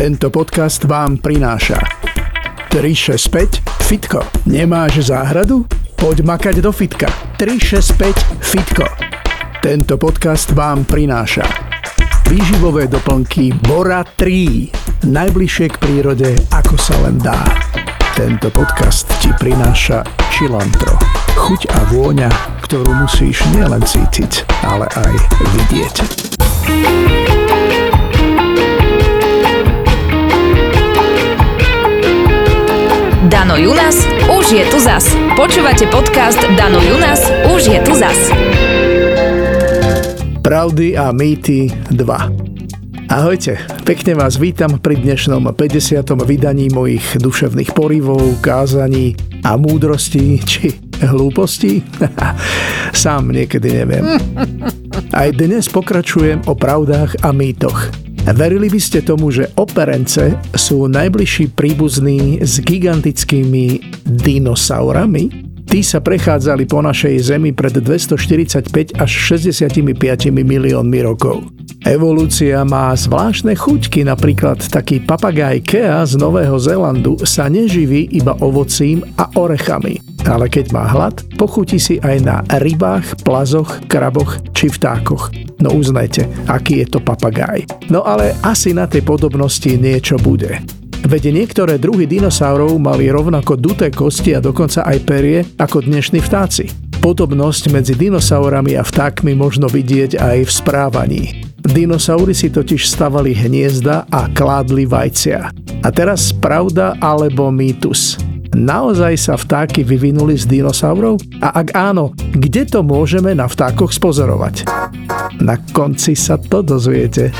Tento podcast vám prináša 365 Fitko. Nemáš záhradu? Poď makať do fitka. 365 Fitko. Tento podcast vám prináša výživové doplnky Bora 3. Najbližšie k prírode, ako sa len dá. Tento podcast ti prináša Čilantro. Chuť a vôňa, ktorú musíš nielen cítiť, ale aj vidieť. Dano Junas už je tu zas. Počúvate podcast Dano Junas už je tu zas. Pravdy a mýty 2. Ahojte, pekne vás vítam pri dnešnom 50. vydaní mojich duševných porivov, kázaní a múdrostí či hlúpostí. Sám niekedy neviem. Aj dnes pokračujem o pravdách a mýtoch. Verili by ste tomu, že operence sú najbližší príbuzní s gigantickými dinosaurami? Tí sa prechádzali po našej Zemi pred 245 až 65 miliónmi rokov. Evolúcia má zvláštne chuťky, napríklad taký papagaj Kea z Nového Zélandu sa neživí iba ovocím a orechami. Ale keď má hlad, pochutí si aj na rybách, plazoch, kraboch či vtákoch. No uznajte, aký je to papagaj. No ale asi na tej podobnosti niečo bude. Veď niektoré druhy dinosaurov mali rovnako duté kosti a dokonca aj perie ako dnešní vtáci. Podobnosť medzi dinosaurami a vtákmi možno vidieť aj v správaní. Dinosaury si totiž stavali hniezda a kládli vajcia. A teraz pravda alebo mýtus. Naozaj sa vtáky vyvinuli z dinosaurov? A ak áno, kde to môžeme na vtákoch spozorovať? Na konci sa to dozviete.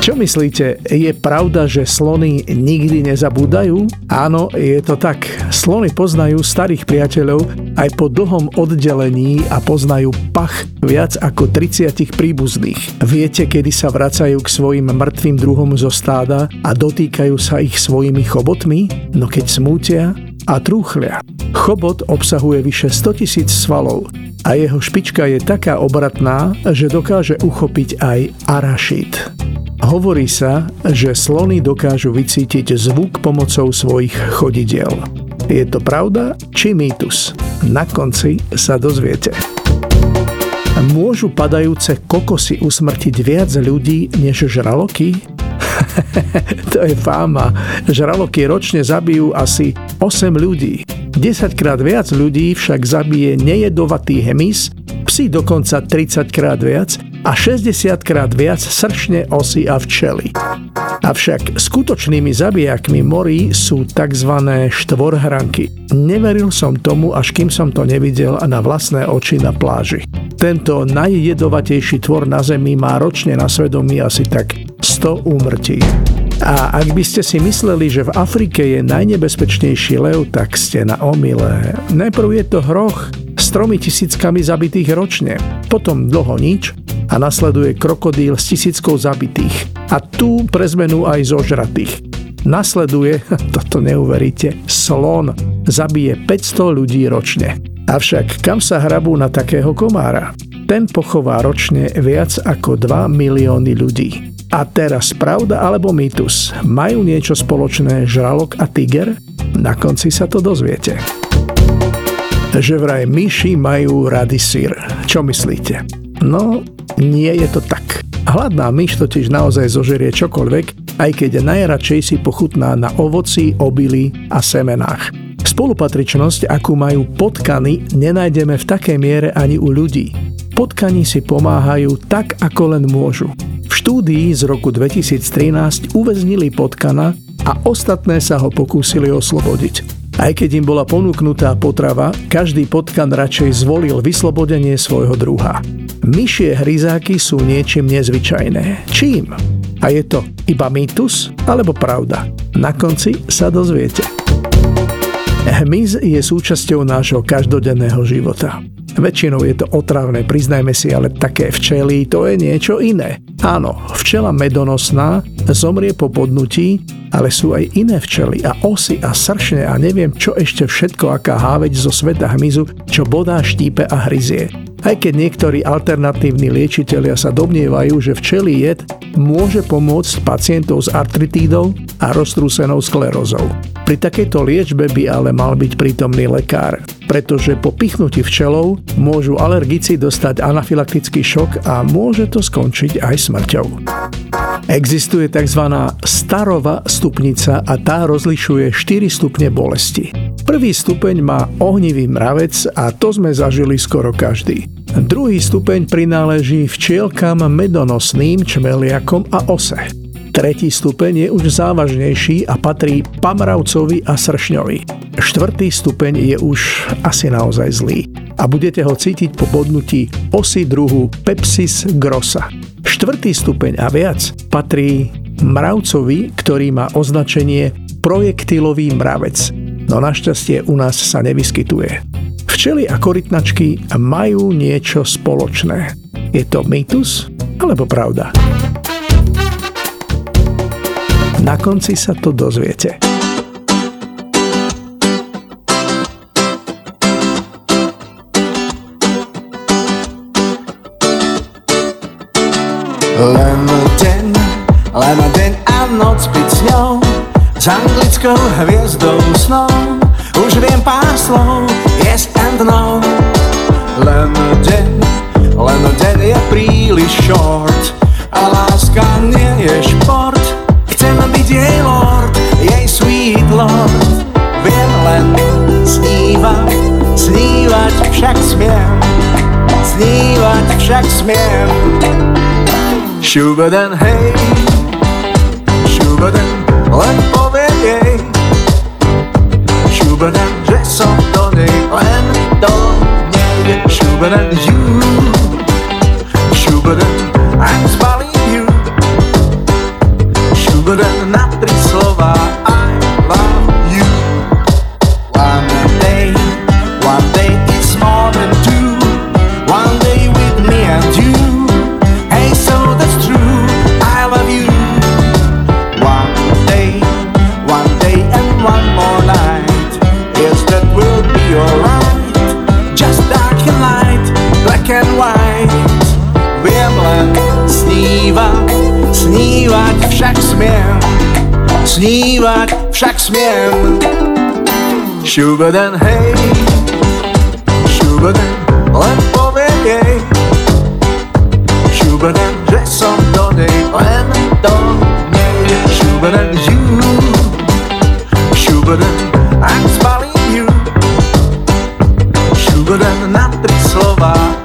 Čo myslíte, je pravda, že slony nikdy nezabúdajú? Áno, je to tak. Slony poznajú starých priateľov aj po dlhom oddelení a poznajú pach viac ako 30 príbuzných. Viete, kedy sa vracajú k svojim mŕtvým druhom zo stáda a dotýkajú sa ich svojimi chobotmi? No keď smútia a trúchlia. Chobot obsahuje vyše 100 tisíc svalov a jeho špička je taká obratná, že dokáže uchopiť aj arašid. Hovorí sa, že slony dokážu vycítiť zvuk pomocou svojich chodidiel. Je to pravda či mýtus? Na konci sa dozviete. Môžu padajúce kokosy usmrtiť viac ľudí než žraloky? to je fáma. Žraloky ročne zabijú asi 8 ľudí. 10 krát viac ľudí však zabije nejedovatý hemis, psi dokonca 30 krát viac a 60 krát viac sršne osy a včely. Avšak skutočnými zabijakmi morí sú tzv. štvorhranky. Neveril som tomu, až kým som to nevidel na vlastné oči na pláži. Tento najjedovatejší tvor na Zemi má ročne na svedomí asi tak 100 úmrtí. A ak by ste si mysleli, že v Afrike je najnebezpečnejší lev, tak ste na omile. Najprv je to hroch s tromi tisíckami zabitých ročne, potom dlho nič a nasleduje krokodíl s tisíckou zabitých. A tu pre zmenu aj zožratých. Nasleduje, toto neuveríte, slon. Zabije 500 ľudí ročne. Avšak kam sa hrabú na takého komára? Ten pochová ročne viac ako 2 milióny ľudí. A teraz pravda alebo mýtus? Majú niečo spoločné žralok a tiger? Na konci sa to dozviete. Že vraj myši majú rady sír. Čo myslíte? No, nie je to tak. Hladná myš totiž naozaj zožerie čokoľvek, aj keď najradšej si pochutná na ovoci, obili a semenách. Spolupatričnosť, akú majú potkany, nenájdeme v takej miere ani u ľudí. Potkani si pomáhajú tak, ako len môžu štúdii z roku 2013 uväznili potkana a ostatné sa ho pokúsili oslobodiť. Aj keď im bola ponúknutá potrava, každý potkan radšej zvolil vyslobodenie svojho druha. Myšie hryzáky sú niečím nezvyčajné. Čím? A je to iba mýtus alebo pravda? Na konci sa dozviete. Hmyz je súčasťou nášho každodenného života. Väčšinou je to otravné, priznajme si, ale také včely, to je niečo iné. Áno, včela medonosná zomrie po podnutí, ale sú aj iné včely a osy a sršne a neviem čo ešte všetko, aká háveť zo sveta hmyzu, čo bodá, štípe a hryzie. Aj keď niektorí alternatívni liečitelia sa domnievajú, že včelí jed môže pomôcť pacientov s artritídou a roztrúsenou sklerózou. Pri takejto liečbe by ale mal byť prítomný lekár, pretože po pichnutí včelov môžu alergici dostať anafylaktický šok a môže to skončiť aj smrťou. Existuje tzv. starová stupnica a tá rozlišuje 4 stupne bolesti. Prvý stupeň má ohnivý mravec a to sme zažili skoro každý. Druhý stupeň prináleží včielkam medonosným, čmeliakom a ose. Tretí stupeň je už závažnejší a patrí pamravcovi a sršňovi. Štvrtý stupeň je už asi naozaj zlý a budete ho cítiť po bodnutí osy druhu Pepsis grossa. Štvrtý stupeň a viac patrí mravcovi, ktorý má označenie projektilový mravec, no našťastie u nás sa nevyskytuje. Včely a korytnačky majú niečo spoločné. Je to mýtus alebo pravda? Na konci sa to dozviete. Anglickou hviezdou snou Už viem pár slov, yes and no. Len deň, len deň je príliš short. A láska nie je šport. Chcem byť jej lord, jej sweet lord. Viem len snívať, snívať však smiem. Snívať však smiem. Šubadan, hej. Šubadan, len poviem smiem. Šubadan, hej, šubadan, len poviem jej. Šubadan, že som do nej len do nej Šubadan, you Šubadan, ak zbalím you Šubadan na tri slova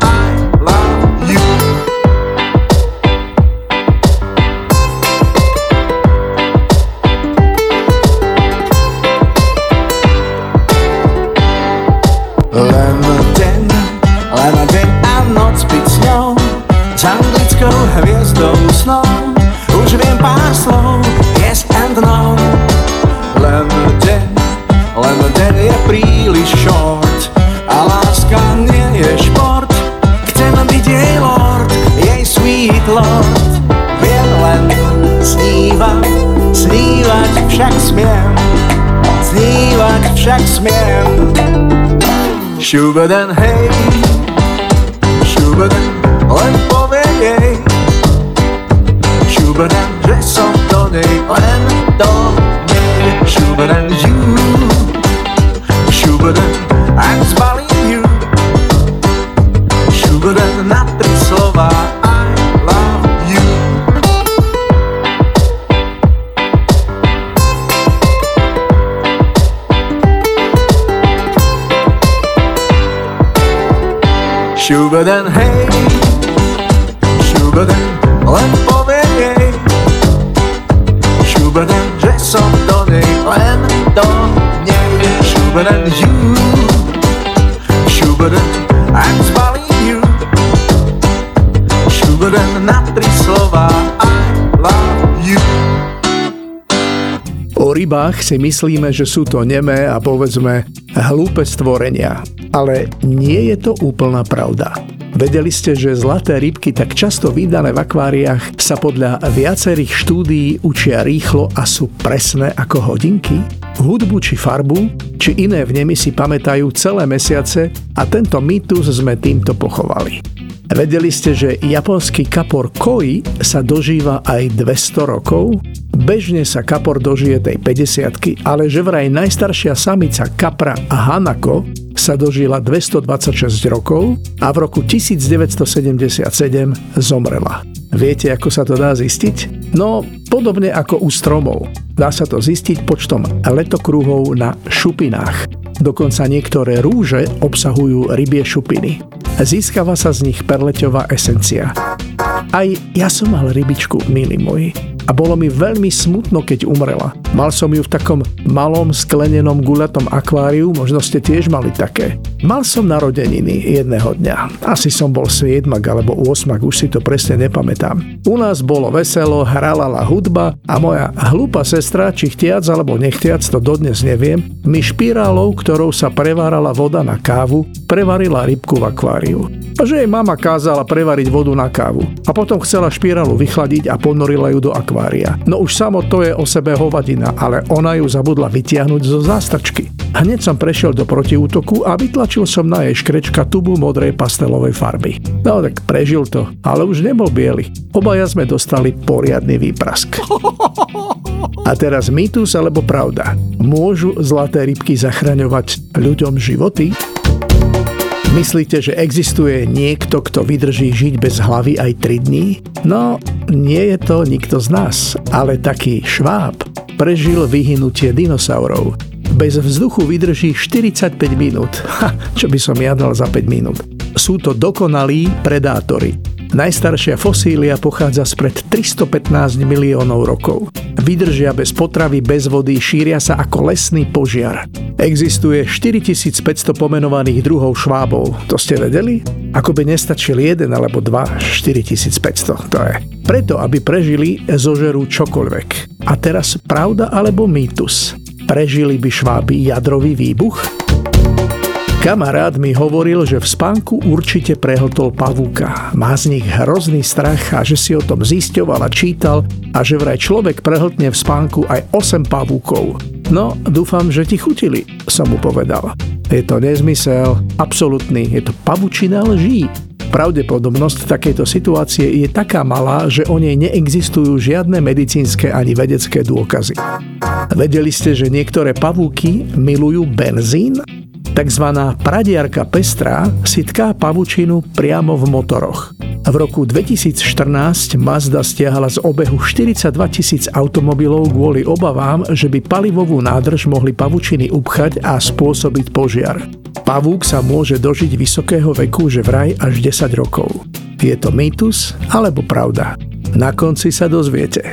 Šubadan, hej Šubadan, Šubadan, hej. Šubadan, len poviem jej. Šubadan, že som do nej len do nej. Šubadan, you Šubadan, ak zbalím you Šubadan na tri slova I love you. O rybách si myslíme, že sú to nemé a povedzme hlúpe stvorenia. Ale nie je to úplná pravda. Vedeli ste, že zlaté rybky tak často vydané v akváriách sa podľa viacerých štúdií učia rýchlo a sú presné ako hodinky? Hudbu či farbu, či iné vnemy si pamätajú celé mesiace a tento mýtus sme týmto pochovali. Vedeli ste, že japonský kapor koi sa dožíva aj 200 rokov? Bežne sa kapor dožije tej 50 ale že vraj najstaršia samica kapra a hanako sa dožila 226 rokov a v roku 1977 zomrela. Viete, ako sa to dá zistiť? No, podobne ako u stromov. Dá sa to zistiť počtom letokruhov na šupinách. Dokonca niektoré rúže obsahujú rybie šupiny. Získava sa z nich perleťová esencia. Aj ja som mal rybičku, milí moji a bolo mi veľmi smutno, keď umrela. Mal som ju v takom malom sklenenom guľatom akváriu, možno ste tiež mali také. Mal som narodeniny jedného dňa. Asi som bol 7 alebo 8, už si to presne nepamätám. U nás bolo veselo, hrala hudba a moja hlúpa sestra, či chtiac alebo nechtiac, to dodnes neviem, mi špirálou, ktorou sa prevárala voda na kávu, prevarila rybku v akváriu. Že jej mama kázala prevariť vodu na kávu. A potom chcela špirálu vychladiť a ponorila ju do akvária. No už samo to je o sebe hovadina, ale ona ju zabudla vytiahnuť zo zástrčky. Hneď som prešiel do protiútoku a vytlačil som na jej škrečka tubu modrej pastelovej farby. No tak prežil to, ale už nebol biely. Obaja sme dostali poriadny výprask. A teraz mýtus alebo pravda? Môžu zlaté rybky zachraňovať ľuďom životy? Myslíte, že existuje niekto, kto vydrží žiť bez hlavy aj 3 dní? No, nie je to nikto z nás, ale taký šváb prežil vyhynutie dinosaurov. Bez vzduchu vydrží 45 minút. Ha, čo by som jadal za 5 minút. Sú to dokonalí predátori. Najstaršia fosília pochádza spred 315 miliónov rokov. Vydržia bez potravy, bez vody, šíria sa ako lesný požiar. Existuje 4500 pomenovaných druhov švábov. To ste vedeli? Ako by nestačil jeden alebo dva, 4500 to je. Preto, aby prežili, zožerú čokoľvek. A teraz pravda alebo mýtus? Prežili by šváby jadrový výbuch? Kamarát mi hovoril, že v spánku určite prehltol pavúka. Má z nich hrozný strach a že si o tom zisťoval a čítal a že vraj človek prehltne v spánku aj 8 pavúkov. No, dúfam, že ti chutili, som mu povedal. Je to nezmysel, absolútny, je to pavučina lží. Pravdepodobnosť takejto situácie je taká malá, že o nej neexistujú žiadne medicínske ani vedecké dôkazy. Vedeli ste, že niektoré pavúky milujú benzín? Takzvaná pradiarka pestrá si tká pavučinu priamo v motoroch. V roku 2014 Mazda stiahla z obehu 42 tisíc automobilov kvôli obavám, že by palivovú nádrž mohli pavučiny upchať a spôsobiť požiar. Pavúk sa môže dožiť vysokého veku, že vraj až 10 rokov. Je to mýtus alebo pravda? Na konci sa dozviete.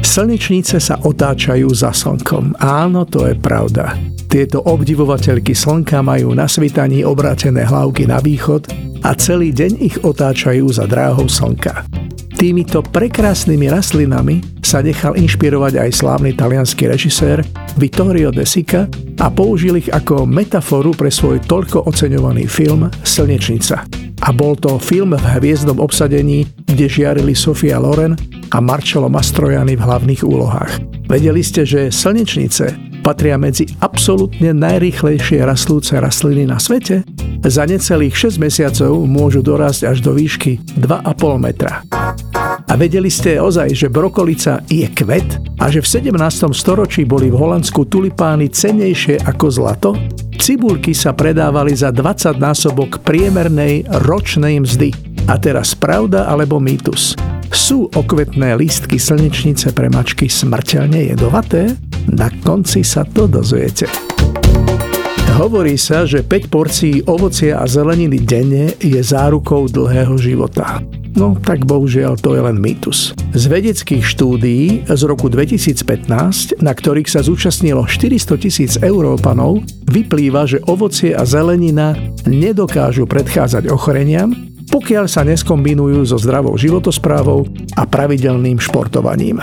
Slnečnice sa otáčajú za slnkom. Áno, to je pravda. Tieto obdivovateľky slnka majú na svitaní obrátené hlavky na východ a celý deň ich otáčajú za dráhou slnka. Týmito prekrásnymi rastlinami sa nechal inšpirovať aj slávny talianský režisér Vittorio De Sica a použil ich ako metaforu pre svoj toľko oceňovaný film Slnečnica. A bol to film v hviezdnom obsadení, kde žiarili Sofia Loren a Marcello Mastrojany v hlavných úlohách. Vedeli ste, že slnečnice patria medzi absolútne najrýchlejšie rastúce rastliny na svete. Za necelých 6 mesiacov môžu dorásť až do výšky 2,5 metra. A vedeli ste ozaj, že brokolica je kvet a že v 17. storočí boli v Holandsku tulipány cenejšie ako zlato? Cibulky sa predávali za 20 násobok priemernej ročnej mzdy. A teraz pravda alebo mýtus? Sú okvetné lístky slnečnice pre mačky smrteľne jedovaté? Na konci sa to dozviete. Hovorí sa, že 5 porcií ovocia a zeleniny denne je zárukou dlhého života. No tak bohužiaľ to je len mýtus. Z vedeckých štúdií z roku 2015, na ktorých sa zúčastnilo 400 tisíc Európanov, vyplýva, že ovocie a zelenina nedokážu predchádzať ochoreniam, pokiaľ sa neskombinujú so zdravou životosprávou a pravidelným športovaním.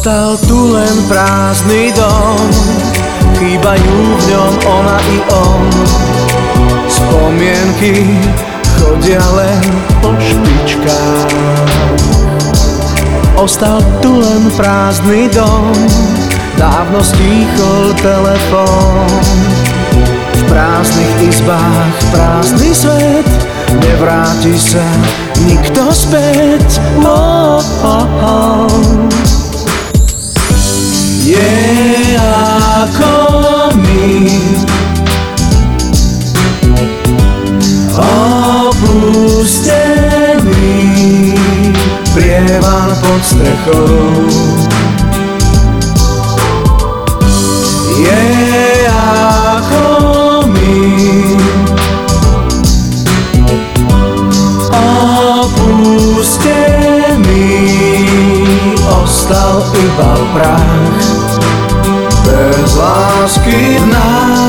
Ostal tu len prázdny dom. Chýbajú v ňom ona i on. Spomienky chodia len po špičkách. Ostal tu len prázdny dom. Dávno stíchol telefón. V prázdnych izbách prázdny svet. Nevráti sa nikto späť. Oh, oh, oh. Je ako my. Opustený Prievan pod strechou. Je ako iba prach. Bez lásky v nás.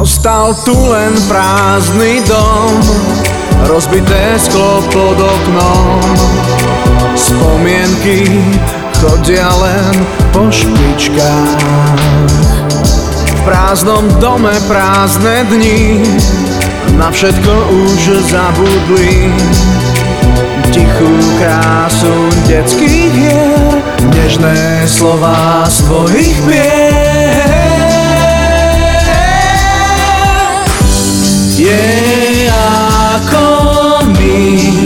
Ostal tu len prázdny dom Rozbité sklo pod oknom. Spomienky chodia len po špičkách? V prázdnom dome prázdne dni Na všetko už zabudli. Tichú krásu detských hier Nežné slova z tvojich pier Je ako my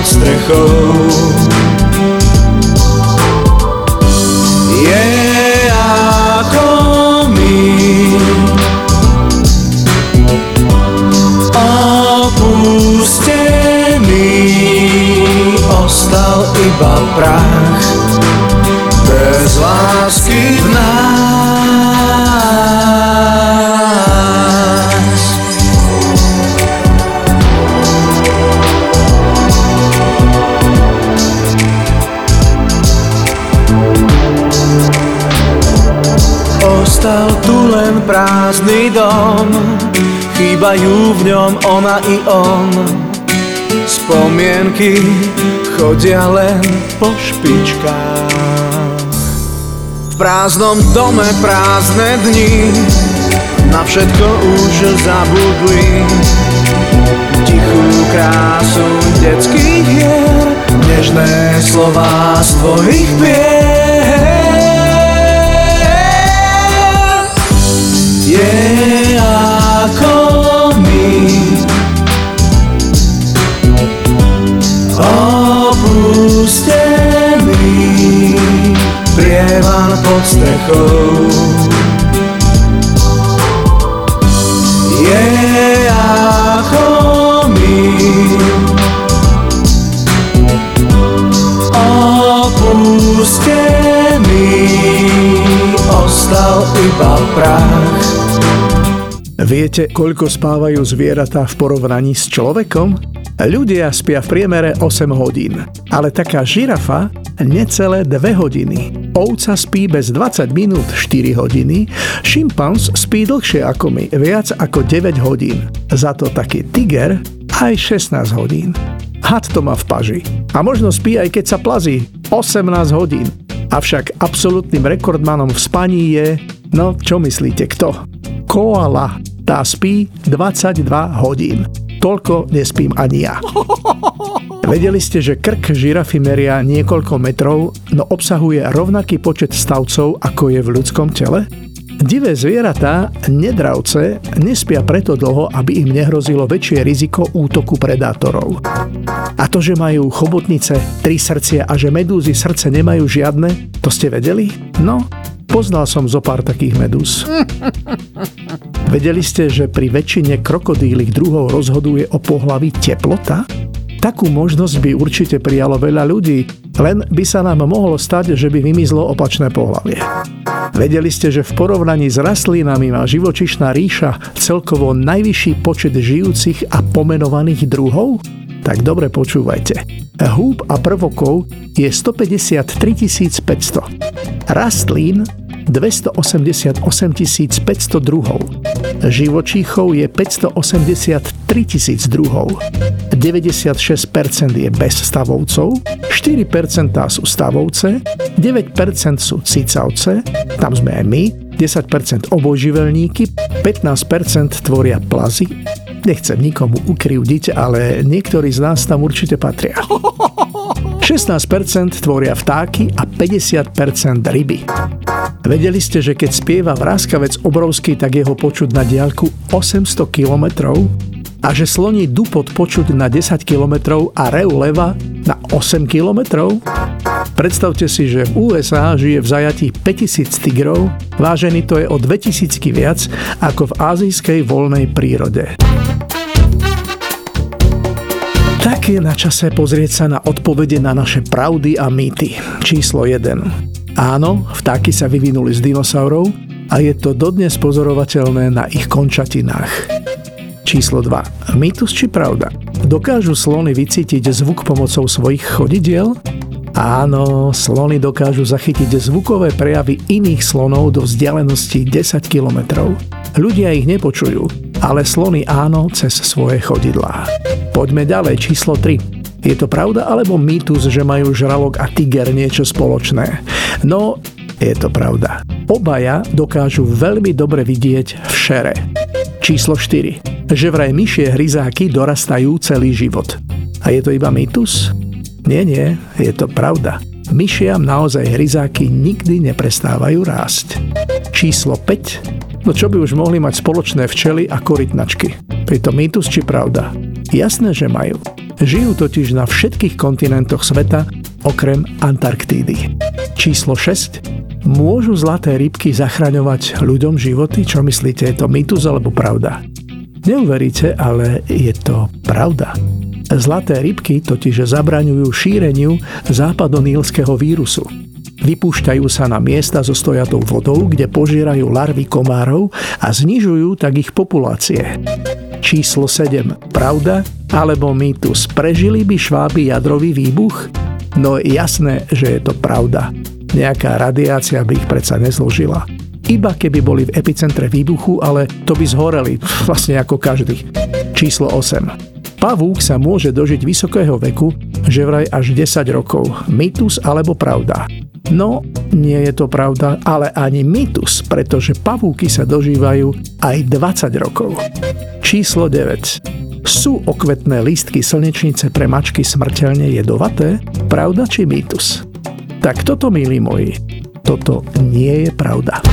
pod strechou. Je ako my. Opustený Ostal iba prach prázdny dom Chýbajú v ňom ona i on. Spomienky chodia len po špičkách. V prázdnom dome prázdne dni Na všetko už zabudli. Tichú krásu detských hier Nežné slova z tvojich pier Je ako my. Opustený Prievan pod strechou. Je ako Ostal iba prach Viete, koľko spávajú zvieratá v porovnaní s človekom? Ľudia spia v priemere 8 hodín, ale taká žirafa necelé 2 hodiny. Ovca spí bez 20 minút 4 hodiny, šimpanz spí dlhšie ako my, viac ako 9 hodín. Za to taký tiger aj 16 hodín. Had to má v paži. A možno spí aj keď sa plazí 18 hodín. Avšak absolútnym rekordmanom v spaní je, no čo myslíte, kto? Koala. Tá spí 22 hodín. Toľko nespím ani ja. Vedeli ste, že krk žirafy meria niekoľko metrov, no obsahuje rovnaký počet stavcov, ako je v ľudskom tele? Divé zvieratá, nedravce, nespia preto dlho, aby im nehrozilo väčšie riziko útoku predátorov. A to, že majú chobotnice, tri srdcia a že medúzy srdce nemajú žiadne, to ste vedeli? No, poznal som zo pár takých medúz. Vedeli ste, že pri väčšine krokodílych druhov rozhoduje o pohlaví teplota? Takú možnosť by určite prijalo veľa ľudí, len by sa nám mohlo stať, že by vymizlo opačné pohlavie. Vedeli ste, že v porovnaní s rastlinami má živočišná ríša celkovo najvyšší počet žijúcich a pomenovaných druhov? Tak dobre počúvajte. Húb a prvokov je 153 500. Rastlín 288 500 druhov. Živočíchov je 583 tisíc druhov. 96% je bez stavovcov, 4% sú stavovce, 9% sú cicavce, tam sme aj my, 10% obojživelníky, 15% tvoria plazy. Nechcem nikomu ukrivdiť, ale niektorí z nás tam určite patria. 16% tvoria vtáky a 50% ryby. Vedeli ste, že keď spieva vráskavec obrovský, tak jeho počuť na diaľku 800 km a že sloní dupot počuť na 10 km a reu leva na 8 km? Predstavte si, že v USA žije v zajatí 5000 tigrov, vážený to je o 2000 viac ako v azijskej voľnej prírode. Tak je na čase pozrieť sa na odpovede na naše pravdy a mýty. Číslo 1. Áno, vtáky sa vyvinuli z dinosaurov a je to dodnes pozorovateľné na ich končatinách. Číslo 2. Mýtus či pravda? Dokážu slony vycítiť zvuk pomocou svojich chodidiel? Áno, slony dokážu zachytiť zvukové prejavy iných slonov do vzdialenosti 10 km. Ľudia ich nepočujú, ale slony áno cez svoje chodidlá. Poďme ďalej, číslo 3. Je to pravda alebo mýtus, že majú žralok a tiger niečo spoločné? No, je to pravda. Obaja dokážu veľmi dobre vidieť v šere. Číslo 4. Že vraj myšie hryzáky dorastajú celý život. A je to iba mýtus? Nie, nie, je to pravda. Myšiam naozaj hryzáky nikdy neprestávajú rásť. Číslo 5. No čo by už mohli mať spoločné včely a korytnačky? Pritom mýtus či pravda? Jasné, že majú. Žijú totiž na všetkých kontinentoch sveta, okrem Antarktídy. Číslo 6. Môžu zlaté rybky zachraňovať ľuďom životy? Čo myslíte, je to mýtus alebo pravda? Neuveríte, ale je to pravda. Zlaté rybky totiž zabraňujú šíreniu západonílskeho vírusu. Vypúšťajú sa na miesta so stojatou vodou, kde požierajú larvy komárov a znižujú tak ich populácie. Číslo 7. Pravda alebo mýtus? Prežili by šváby jadrový výbuch? No jasné, že je to pravda. Nejaká radiácia by ich predsa nezložila. Iba keby boli v epicentre výbuchu, ale to by zhoreli, vlastne ako každý. Číslo 8. Pavúk sa môže dožiť vysokého veku, že vraj až 10 rokov. Mýtus alebo pravda? No, nie je to pravda, ale ani mýtus, pretože pavúky sa dožívajú aj 20 rokov. Číslo 9. Sú okvetné lístky slnečnice pre mačky smrteľne jedovaté? Pravda či mýtus? Tak toto, milí moji, toto nie je pravda.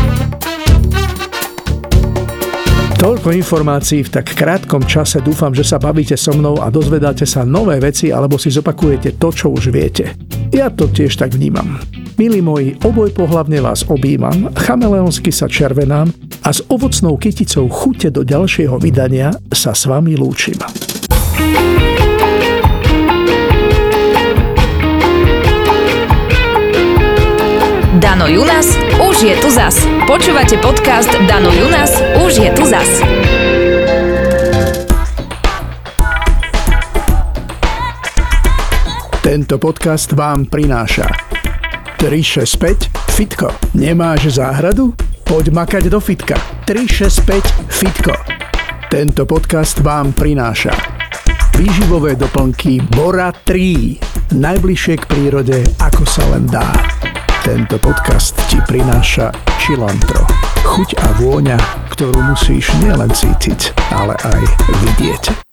Toľko informácií v tak krátkom čase. Dúfam, že sa bavíte so mnou a dozvedáte sa nové veci alebo si zopakujete to, čo už viete. Ja to tiež tak vnímam. Milí moji, oboj pohlavne vás objímam, chameleonsky sa červenám a s ovocnou kyticou chute do ďalšieho vydania sa s vami lúčim. Dano Junas už je tu zas. Počúvate podcast Dano Junas už je tu zas. Tento podcast vám prináša 365 Fitko. Nemáš záhradu? Poď makať do fitka. 365 Fitko. Tento podcast vám prináša výživové doplnky Bora 3. Najbližšie k prírode, ako sa len dá. Tento podcast ti prináša Čilantro. Chuť a vôňa, ktorú musíš nielen cítiť, ale aj vidieť.